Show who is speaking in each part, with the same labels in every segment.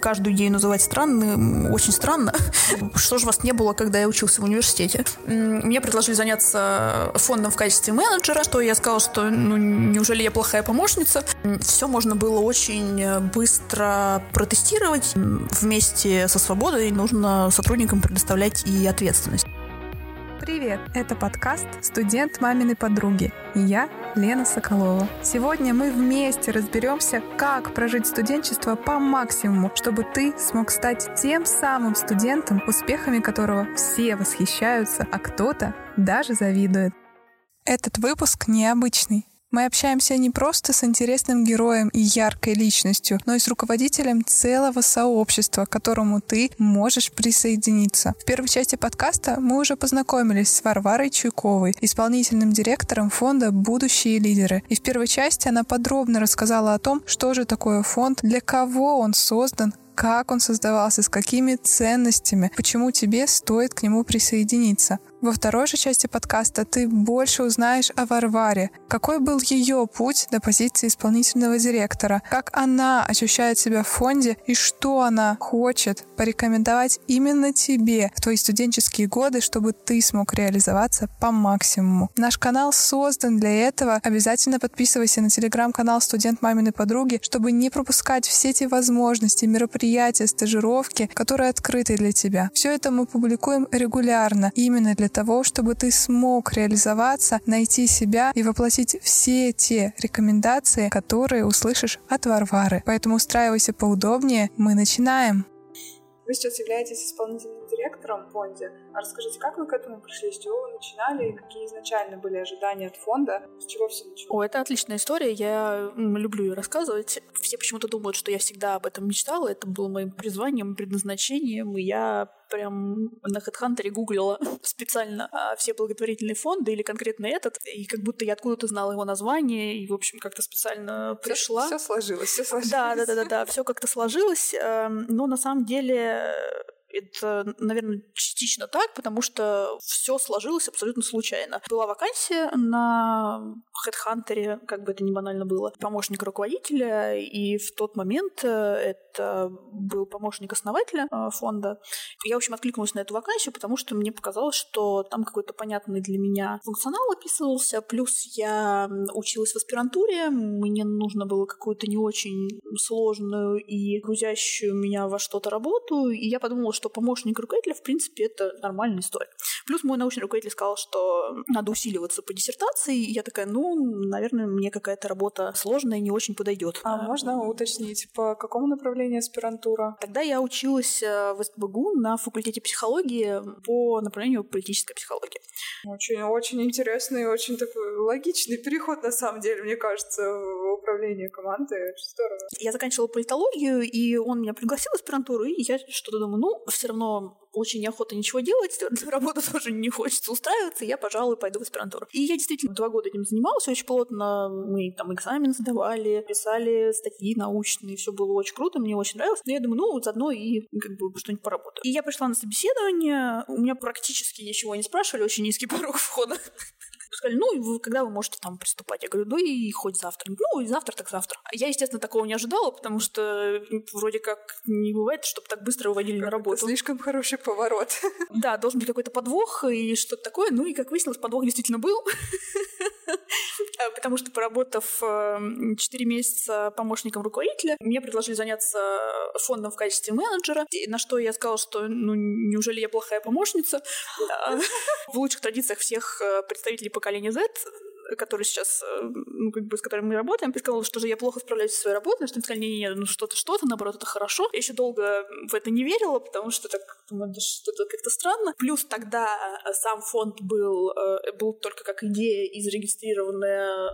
Speaker 1: каждую идею называть странной очень странно. Что же вас не было, когда я учился в университете? Мне предложили заняться фондом в качестве менеджера, что я сказала, что ну, неужели я плохая помощница? Все можно было очень быстро протестировать. Вместе со свободой нужно сотрудникам предоставлять и ответственность.
Speaker 2: Привет! Это подкаст «Студент маминой подруги» и я, Лена Соколова. Сегодня мы вместе разберемся, как прожить студенчество по максимуму, чтобы ты смог стать тем самым студентом, успехами которого все восхищаются, а кто-то даже завидует. Этот выпуск необычный. Мы общаемся не просто с интересным героем и яркой личностью, но и с руководителем целого сообщества, к которому ты можешь присоединиться. В первой части подкаста мы уже познакомились с Варварой Чуйковой, исполнительным директором фонда «Будущие лидеры». И в первой части она подробно рассказала о том, что же такое фонд, для кого он создан, как он создавался, с какими ценностями, почему тебе стоит к нему присоединиться. Во второй же части подкаста ты больше узнаешь о Варваре, какой был ее путь до позиции исполнительного директора, как она ощущает себя в фонде и что она хочет порекомендовать именно тебе в твои студенческие годы, чтобы ты смог реализоваться по максимуму. Наш канал создан для этого. Обязательно подписывайся на телеграм-канал «Студент маминой подруги», чтобы не пропускать все эти возможности, мероприятия, стажировки, которые открыты для тебя. Все это мы публикуем регулярно именно для того, чтобы ты смог реализоваться, найти себя и воплотить все те рекомендации, которые услышишь от Варвары. Поэтому устраивайся поудобнее, мы начинаем.
Speaker 3: Вы сейчас являетесь исполнительным директором в фонде. А расскажите, как вы к этому пришли, с чего вы начинали и какие изначально были ожидания от фонда, с чего все началось?
Speaker 1: О, это отличная история, я люблю ее рассказывать. Все почему-то думают, что я всегда об этом мечтала, это было моим призванием, предназначением, и я прям на HeadHunter гуглила специально а, все благотворительные фонды или конкретно этот, и как будто я откуда-то знала его название, и, в общем, как-то специально пришла.
Speaker 3: Все сложилось, все сложилось.
Speaker 1: Да, да, да, да, да, все как-то сложилось. Эм, но на самом деле это, наверное, частично так, потому что все сложилось абсолютно случайно. Была вакансия на HeadHunter, как бы это ни банально было, помощник руководителя, и в тот момент э, это был помощник основателя э, фонда. Я, в общем, откликнулась на эту вакансию, потому что мне показалось, что там какой-то понятный для меня функционал описывался, плюс я училась в аспирантуре, мне нужно было какую-то не очень сложную и грузящую меня во что-то работу, и я подумала, что помощник руководителя, в принципе, это нормальная история. Плюс мой научный руководитель сказал, что надо усиливаться по диссертации, и я такая, ну, наверное, мне какая-то работа сложная не очень подойдет.
Speaker 3: А можно уточнить, по какому направлению аспирантура?
Speaker 1: Тогда я училась э, в СПБГУ на факультете психологии по направлению политической психологии.
Speaker 3: Очень-очень интересный, очень такой логичный переход, на самом деле, мне кажется, в управление командой. Очень здорово.
Speaker 1: Я заканчивала политологию, и он меня пригласил в аспирантуру, и я что-то думаю, ну, все равно очень неохота ничего делать, на работу тоже не хочется устраиваться, я, пожалуй, пойду в аспирантуру. И я действительно два года этим занималась очень плотно. Мы там экзамен сдавали, писали статьи научные, все было очень круто, мне очень нравилось. Но я думаю, ну, вот заодно и как бы что-нибудь поработаю. И я пришла на собеседование, у меня практически ничего не спрашивали, очень низкий порог входа сказали, ну, когда вы можете там приступать? Я говорю, ну и хоть завтра. Ну, и завтра так завтра. Я, естественно, такого не ожидала, потому что вроде как не бывает, чтобы так быстро выводили на работу.
Speaker 3: Это слишком хороший поворот.
Speaker 1: Да, должен быть какой-то подвох и что-то такое. Ну и, как выяснилось, подвох действительно был. Потому что, поработав 4 эм, месяца помощником руководителя, мне предложили заняться фондом в качестве менеджера, на что я сказала, что ну неужели я плохая помощница? В лучших традициях всех э, представителей поколения Z который сейчас, э, ну, как бы, с которым мы работаем, сказал, что же я плохо справляюсь со своей работой, что они сказали, не-не-не, ну что-то, что-то, наоборот, это хорошо. Я еще долго в это не верила, потому что так, думаю, что-то как-то странно. Плюс тогда э, сам фонд был, э, был только как идея и зарегистрированное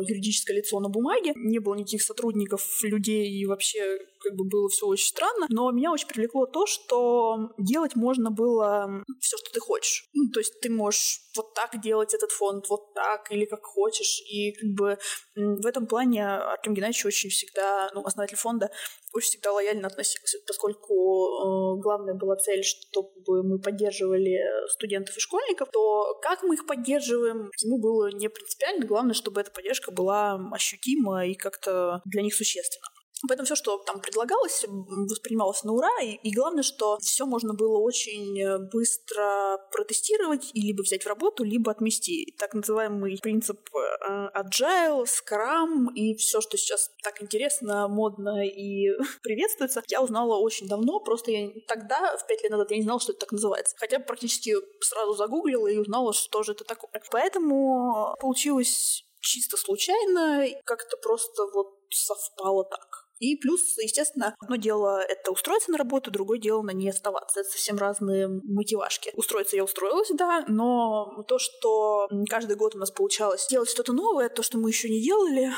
Speaker 1: юридическое лицо на бумаге. Не было никаких сотрудников, людей и вообще как бы было все очень странно. Но меня очень привлекло то, что делать можно было все, что ты хочешь. Ну, то есть ты можешь вот так делать этот фонд, вот так, или как хочешь. И как бы в этом плане Артем Геннадьевич очень всегда, ну, основатель фонда, очень всегда лояльно относился, поскольку э, главная была цель, чтобы мы поддерживали студентов и школьников, то как мы их поддерживаем, ему было не принципиально. Главное, чтобы эта поддержка была ощутима и как-то для них существенна. Поэтому все, что там предлагалось, воспринималось на ура, и, и главное, что все можно было очень э, быстро протестировать и либо взять в работу, либо отмести. Так называемый принцип э, agile, scrum и все, что сейчас так интересно, модно и приветствуется, я узнала очень давно, просто я тогда, в пять лет назад, я не знала, что это так называется. Хотя практически сразу загуглила и узнала, что же это такое. Поэтому получилось чисто случайно, как-то просто вот совпало так. И плюс, естественно, одно дело — это устроиться на работу, другое дело — на ней оставаться. Это совсем разные мотивашки. Устроиться я устроилась, да, но то, что каждый год у нас получалось делать что-то новое, то, что мы еще не делали,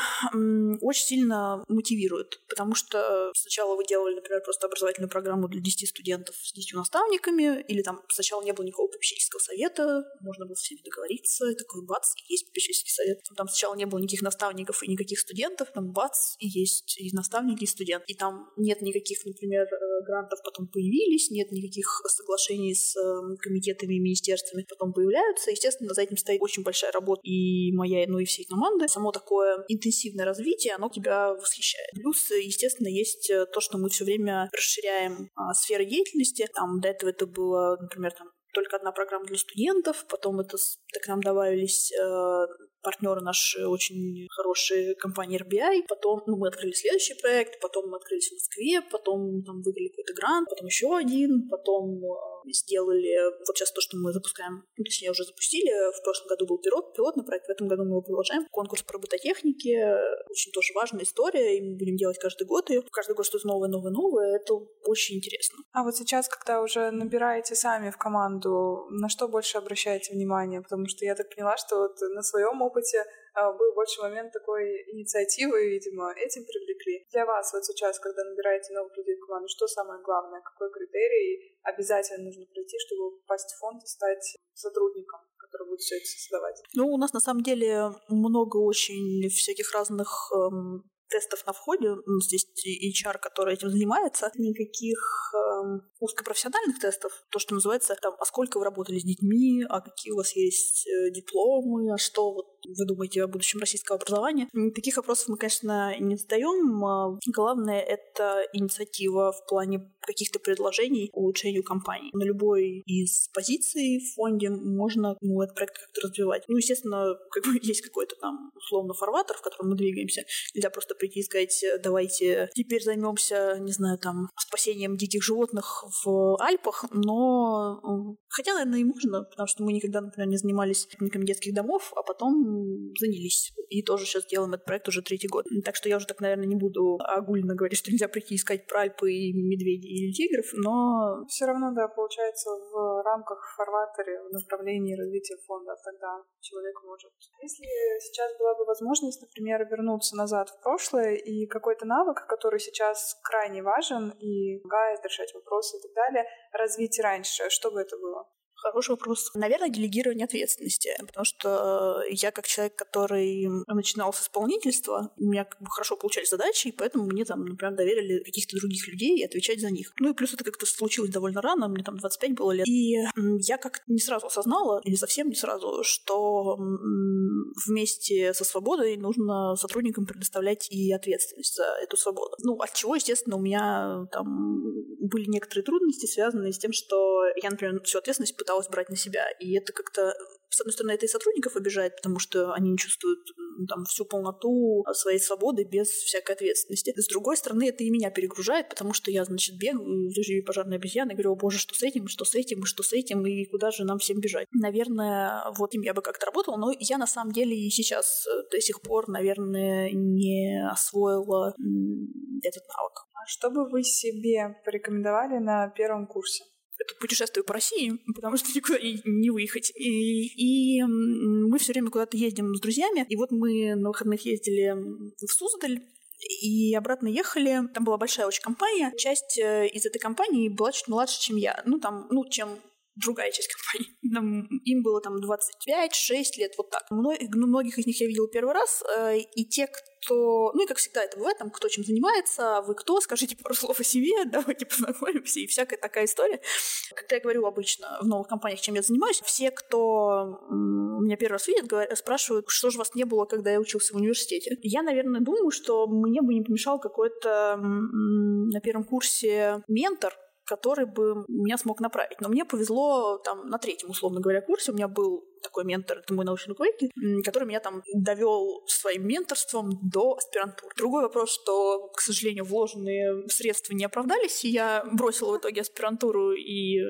Speaker 1: очень сильно мотивирует. Потому что сначала вы делали, например, просто образовательную программу для 10 студентов с 10 наставниками, или там сначала не было никакого попечительского совета, можно было с всеми договориться, и такой бац, и есть попечительский совет. Там сначала не было никаких наставников и никаких студентов, там бац, и есть и наставники, наставники и студент. И там нет никаких, например, э, грантов потом появились, нет никаких соглашений с эм, комитетами и министерствами потом появляются. Естественно, за этим стоит очень большая работа и моя, ну и всей команды. Само такое интенсивное развитие, оно тебя восхищает. Плюс, естественно, есть э, то, что мы все время расширяем а, сферы деятельности. Там до этого это было, например, там только одна программа для студентов, потом это к нам добавились э, партнеры наши очень хорошие компании RBI, потом ну, мы открыли следующий проект, потом мы открылись в Москве, потом там выиграли какой-то грант, потом еще один, потом э, сделали вот сейчас то, что мы запускаем, ну, точнее уже запустили, в прошлом году был пилот, пилотный проект, в этом году мы его продолжаем. Конкурс по робототехнике, очень тоже важная история, и мы будем делать каждый год ее. Каждый год что-то новое, новое, новое, это очень интересно.
Speaker 3: А вот сейчас, когда уже набираете сами в команду, на что больше обращаете внимание? Потому что я так поняла, что вот на своем а, был больше момент такой инициативы, видимо, этим привлекли. Для вас вот сейчас, когда набираете новых людей в команду, что самое главное? Какой критерий обязательно нужно пройти, чтобы попасть в фонд и стать сотрудником? который будет все это создавать.
Speaker 1: Ну, у нас на самом деле много очень всяких разных эм, тестов на входе, ну, здесь HR, который этим занимается, никаких эм, узкопрофессиональных тестов, то, что называется, там, а сколько вы работали с детьми, а какие у вас есть э, дипломы, а что вот вы думаете о будущем российского образования. Таких вопросов мы, конечно, не задаем. А главное — это инициатива в плане каких-то предложений улучшению компании. На любой из позиций в фонде можно ну, этот проект как-то развивать. Ну, естественно, как бы есть какой-то там условно фарватер, в котором мы двигаемся. Нельзя просто прийти и сказать, давайте теперь займемся, не знаю, там, спасением диких животных в Альпах, но хотя, наверное, и можно, потому что мы никогда, например, не занимались сотрудниками детских домов, а потом занялись. И тоже сейчас делаем этот проект уже третий год. Так что я уже так, наверное, не буду огульно говорить, что нельзя прийти искать про Альпы и медведей или тигров, но...
Speaker 3: Все равно, да, получается, в рамках фарватере, в направлении развития фонда, тогда человек может. Если сейчас была бы возможность, например, вернуться назад в прошлое, прошлое и какой-то навык, который сейчас крайне важен и помогает решать вопросы и так далее, развить раньше, что бы это было?
Speaker 1: Хороший вопрос. Наверное, делегирование ответственности, потому что я как человек, который начинал с исполнительства, у меня как бы хорошо получались задачи, и поэтому мне там, например, доверили каких-то других людей и отвечать за них. Ну и плюс это как-то случилось довольно рано, мне там 25 было лет. И я как не сразу осознала, или совсем не сразу, что вместе со свободой нужно сотрудникам предоставлять и ответственность за эту свободу. Ну, от чего, естественно, у меня там были некоторые трудности, связанные с тем, что я, например, всю ответственность пыталась брать на себя. И это как-то с одной стороны, это и сотрудников обижает, потому что они не чувствуют там всю полноту своей свободы без всякой ответственности. С другой стороны, это и меня перегружает, потому что я, значит, бегаю в режиме пожарной обезьяны говорю, о боже, что с этим, что с этим, что с этим, и куда же нам всем бежать. Наверное, вот им я бы как-то работала, но я на самом деле и сейчас э, до сих пор, наверное, не освоила этот навык.
Speaker 3: А что бы вы себе порекомендовали на первом курсе?
Speaker 1: Путешествую по России, потому что никуда не выехать. И, и мы все время куда-то ездим с друзьями. И вот мы на выходных ездили в Суздаль, и обратно ехали. Там была большая очень компания. Часть э, из этой компании была чуть младше, чем я. Ну, там, ну, чем другая часть компании. Им было там 25-6 лет, вот так. Многих, ну, многих из них я видела первый раз, э, и те, кто... Ну и как всегда это бывает, там, кто чем занимается, а вы кто, скажите пару слов о себе, давайте познакомимся, и всякая такая история. Когда я говорю обычно в новых компаниях, чем я занимаюсь, все, кто меня первый раз видят, говорят, спрашивают, что же вас не было, когда я учился в университете. Я, наверное, думаю, что мне бы не помешал какой-то на первом курсе ментор, который бы меня смог направить. Но мне повезло там на третьем, условно говоря, курсе. У меня был такой ментор, это мой научный руководитель, который меня там довел своим менторством до аспирантуры. Другой вопрос, что, к сожалению, вложенные средства не оправдались, и я бросила в итоге аспирантуру и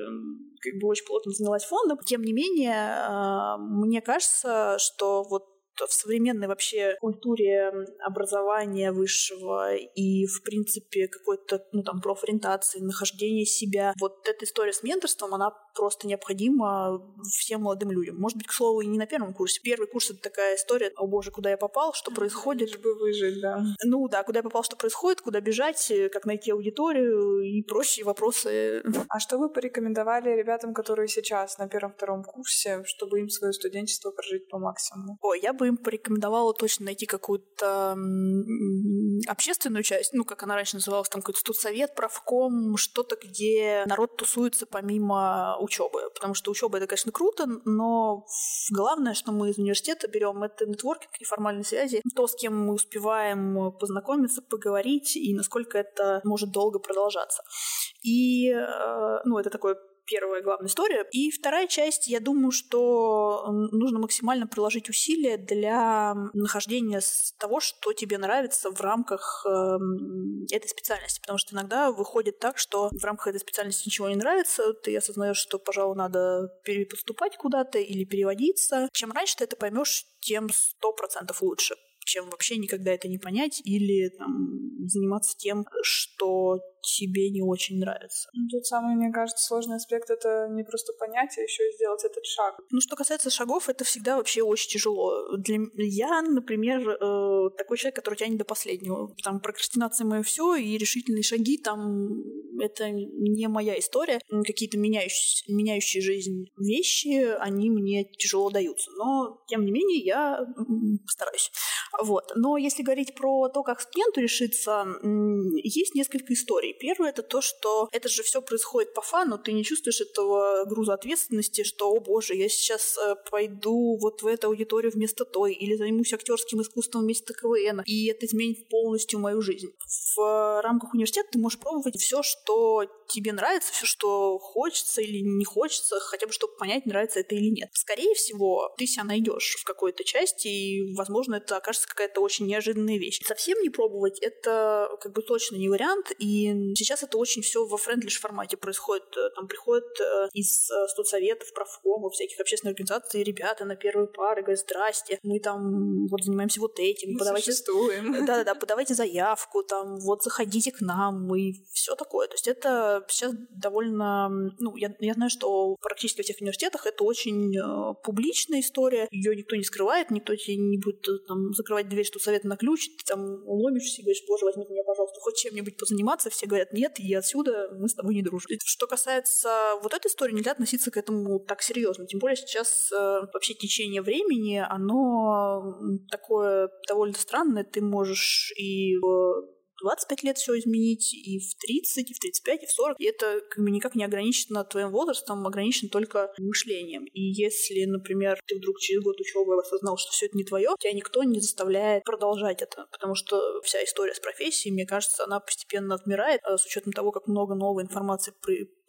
Speaker 1: как бы очень плотно занялась фондом. Тем не менее, а, мне кажется, что вот в современной вообще культуре образования высшего и, в принципе, какой-то, ну, там, профориентации, нахождения себя, вот эта история с менторством, она просто необходима всем молодым людям. Может быть, к слову, и не на первом курсе. Первый курс — это такая история, о боже, куда я попал, что происходит.
Speaker 3: Лишь бы выжить, да.
Speaker 1: Ну да, куда я попал, что происходит, куда бежать, как найти аудиторию и прочие вопросы.
Speaker 3: А что вы порекомендовали ребятам, которые сейчас на первом-втором курсе, чтобы им свое студенчество прожить по максимуму?
Speaker 1: Ой, я бы им порекомендовала точно найти какую-то общественную часть, ну, как она раньше называлась, там какой-то студсовет, правком, что-то, где народ тусуется помимо учебы. Потому что учеба это, конечно, круто, но главное, что мы из университета берем, это нетворкинг и формальные связи. То, с кем мы успеваем познакомиться, поговорить, и насколько это может долго продолжаться. И, э, ну, это такой первая главная история. И вторая часть, я думаю, что нужно максимально приложить усилия для нахождения того, что тебе нравится в рамках э, этой специальности. Потому что иногда выходит так, что в рамках этой специальности ничего не нравится, ты осознаешь, что, пожалуй, надо перепоступать куда-то или переводиться. Чем раньше ты это поймешь, тем сто процентов лучше чем вообще никогда это не понять или там, заниматься тем, что тебе не очень нравится.
Speaker 3: Ну, тут самый, мне кажется, сложный аспект — это не просто понять, а еще и сделать этот шаг.
Speaker 1: Ну, что касается шагов, это всегда вообще очень тяжело. Для я, например, э, такой человек, который тянет до последнего. Там прокрастинация мое все и решительные шаги там это не моя история. Какие-то меняющие, меняющие жизнь вещи, они мне тяжело даются. Но, тем не менее, я постараюсь. Вот. Но если говорить про то, как студенту решиться, есть несколько историй. Первое это то, что это же все происходит по фану, ты не чувствуешь этого груза ответственности, что, о боже, я сейчас э, пойду вот в эту аудиторию вместо той, или займусь актерским искусством вместо КВН, и это изменит полностью мою жизнь. В рамках университета ты можешь пробовать все, что тебе нравится, все, что хочется или не хочется, хотя бы чтобы понять, нравится это или нет. Скорее всего, ты себя найдешь в какой-то части, и, возможно, это окажется какая-то очень неожиданная вещь. Совсем не пробовать — это как бы точно не вариант, и сейчас это очень все во friendly формате происходит. Там приходят э, из э, студсоветов, профкомов, всяких общественных организаций ребята на первые пары, говорят, здрасте, мы там вот занимаемся вот этим,
Speaker 3: мы подавайте... существуем.
Speaker 1: Да-да-да, подавайте заявку, там, вот заходите к нам, и все такое. То есть это сейчас довольно... Ну, я, я знаю, что практически во всех университетах это очень э, публичная история, ее никто не скрывает, никто тебе не будет там закрывать открывать дверь, что совет на ключ, ты там уломишься и говоришь, боже, возьми меня, пожалуйста, хоть чем-нибудь позаниматься, все говорят, нет, и отсюда мы с тобой не дружим. Что касается вот этой истории, нельзя относиться к этому так серьезно. Тем более сейчас э, вообще течение времени, оно такое довольно странное. Ты можешь и в 25 лет все изменить, и в 30, и в 35, и в 40. И это как бы никак не ограничено твоим возрастом, ограничено только мышлением. И если, например, ты вдруг через год учебы осознал, что все это не твое, тебя никто не заставляет продолжать это, потому что вся история с профессией, мне кажется, она постепенно отмирает, а с учетом того, как много новой информации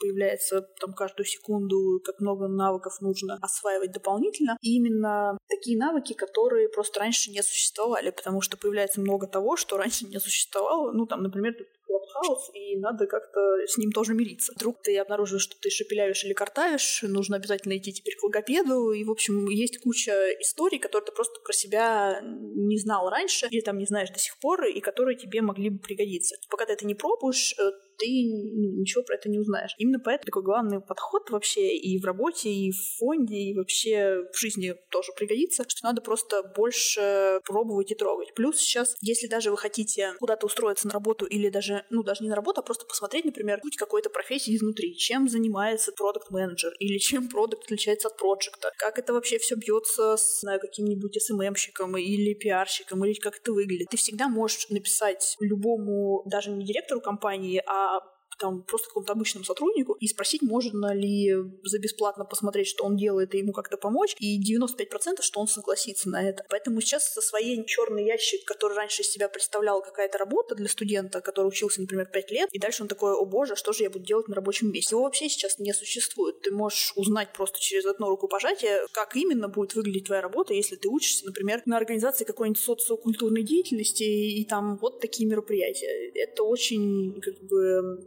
Speaker 1: появляется там каждую секунду, как много навыков нужно осваивать дополнительно. И именно такие навыки, которые просто раньше не существовали, потому что появляется много того, что раньше не существовало. Ну, там, например, Клабхаус, и надо как-то с ним тоже мириться. Вдруг ты обнаруживаешь, что ты шепелявишь или картавишь, нужно обязательно идти теперь к логопеду, и, в общем, есть куча историй, которые ты просто про себя не знал раньше, или там не знаешь до сих пор, и которые тебе могли бы пригодиться. Пока ты это не пробуешь, э, ты ну, ничего про это не узнаешь. Именно поэтому такой главный подход вообще и в работе, и в фонде, и вообще в жизни тоже пригодится, что надо просто больше пробовать и трогать. Плюс сейчас, если даже вы хотите куда-то устроиться на работу или даже, ну, даже не на работу, а просто посмотреть, например, путь какой-то профессии изнутри, чем занимается продукт-менеджер или чем продукт отличается от проекта, как это вообще все бьется с каким-нибудь СММщиком или пиарщиком, или как это выглядит. Ты всегда можешь написать любому, даже не директору компании, а job там просто какому-то обычному сотруднику и спросить, можно ли за бесплатно посмотреть, что он делает, и ему как-то помочь. И 95% что он согласится на это. Поэтому сейчас со своей черный ящик, который раньше из себя представлял какая-то работа для студента, который учился, например, 5 лет, и дальше он такой, о боже, что же я буду делать на рабочем месте? Его вообще сейчас не существует. Ты можешь узнать просто через одно рукопожатие, как именно будет выглядеть твоя работа, если ты учишься, например, на организации какой-нибудь социокультурной деятельности, и, и там вот такие мероприятия. Это очень как бы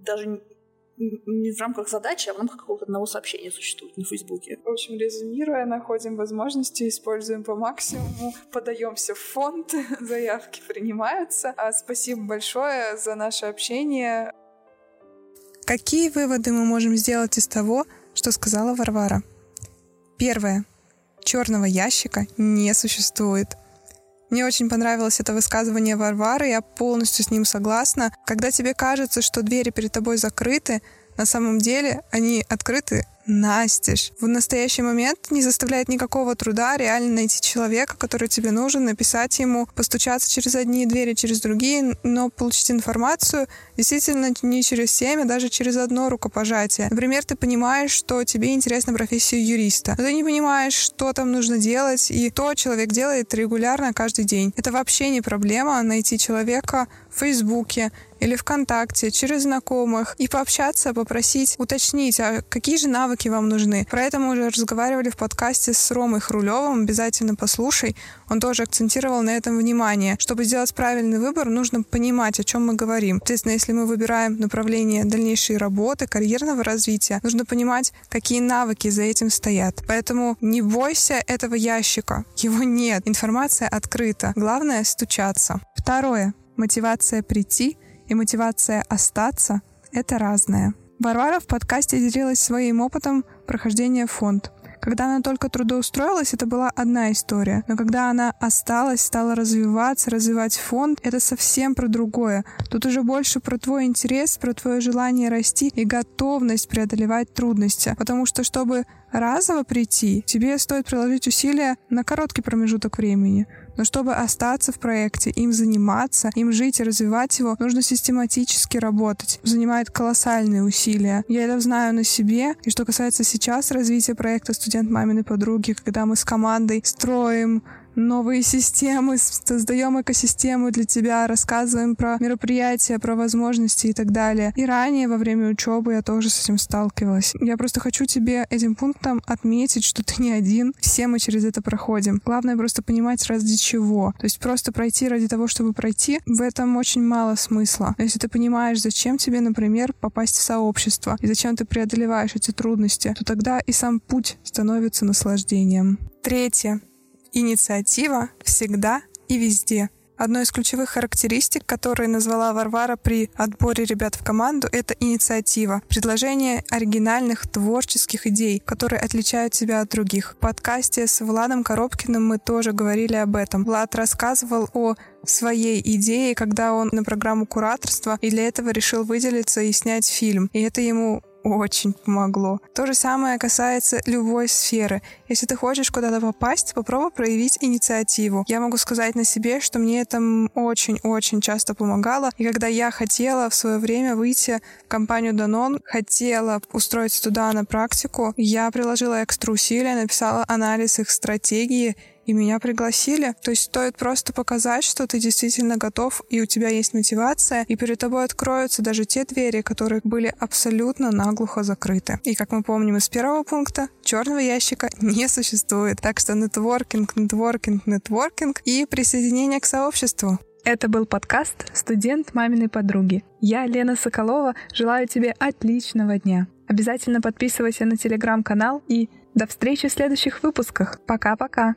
Speaker 1: даже не в рамках задачи, а в рамках какого-то одного сообщения существует на Фейсбуке.
Speaker 3: В общем, резюмируя, находим возможности, используем по максимуму, подаемся в фонд, заявки принимаются. А спасибо большое за наше общение.
Speaker 2: Какие выводы мы можем сделать из того, что сказала Варвара? Первое. Черного ящика не существует. Мне очень понравилось это высказывание Варвары, я полностью с ним согласна. Когда тебе кажется, что двери перед тобой закрыты, на самом деле они открыты настежь. В настоящий момент не заставляет никакого труда реально найти человека, который тебе нужен, написать ему, постучаться через одни двери, через другие, но получить информацию действительно не через семь, а даже через одно рукопожатие. Например, ты понимаешь, что тебе интересна профессия юриста, но ты не понимаешь, что там нужно делать, и то человек делает регулярно каждый день. Это вообще не проблема найти человека в Фейсбуке или ВКонтакте, через знакомых, и пообщаться, попросить, уточнить, а какие же навыки вам нужны. Про это мы уже разговаривали в подкасте с Ромой Хрулевым, обязательно послушай. Он тоже акцентировал на этом внимание. Чтобы сделать правильный выбор, нужно понимать, о чем мы говорим. Соответственно, если мы выбираем направление дальнейшей работы, карьерного развития, нужно понимать, какие навыки за этим стоят. Поэтому не бойся этого ящика. Его нет. Информация открыта. Главное — стучаться. Второе. Мотивация прийти и мотивация остаться — это разное. Варвара в подкасте делилась своим опытом прохождения фонд. Когда она только трудоустроилась, это была одна история. Но когда она осталась, стала развиваться, развивать фонд, это совсем про другое. Тут уже больше про твой интерес, про твое желание расти и готовность преодолевать трудности. Потому что, чтобы разово прийти, тебе стоит приложить усилия на короткий промежуток времени. Но чтобы остаться в проекте, им заниматься, им жить и развивать его, нужно систематически работать. Занимает колоссальные усилия. Я это знаю на себе. И что касается сейчас развития проекта «Студент маминой подруги», когда мы с командой строим новые системы, создаем экосистему для тебя, рассказываем про мероприятия, про возможности и так далее. И ранее, во время учебы, я тоже с этим сталкивалась. Я просто хочу тебе этим пунктом отметить, что ты не один. Все мы через это проходим. Главное просто понимать, ради чего. То есть просто пройти ради того, чтобы пройти, в этом очень мало смысла. Но если ты понимаешь, зачем тебе, например, попасть в сообщество, и зачем ты преодолеваешь эти трудности, то тогда и сам путь становится наслаждением. Третье. Инициатива всегда и везде. Одной из ключевых характеристик, которые назвала Варвара при отборе ребят в команду, это инициатива. Предложение оригинальных творческих идей, которые отличают тебя от других. В подкасте с Владом Коробкиным мы тоже говорили об этом. Влад рассказывал о своей идее, когда он на программу кураторства и для этого решил выделиться и снять фильм. И это ему очень помогло. То же самое касается любой сферы. Если ты хочешь куда-то попасть, попробуй проявить инициативу. Я могу сказать на себе, что мне это очень-очень часто помогало. И когда я хотела в свое время выйти в компанию Danone, хотела устроиться туда на практику, я приложила экстра усилия, написала анализ их стратегии и меня пригласили. То есть стоит просто показать, что ты действительно готов, и у тебя есть мотивация, и перед тобой откроются даже те двери, которые были абсолютно наглухо закрыты. И как мы помним из первого пункта, черного ящика не существует. Так что нетворкинг, нетворкинг, нетворкинг и присоединение к сообществу. Это был подкаст «Студент маминой подруги». Я, Лена Соколова, желаю тебе отличного дня. Обязательно подписывайся на телеграм-канал и до встречи в следующих выпусках. Пока-пока.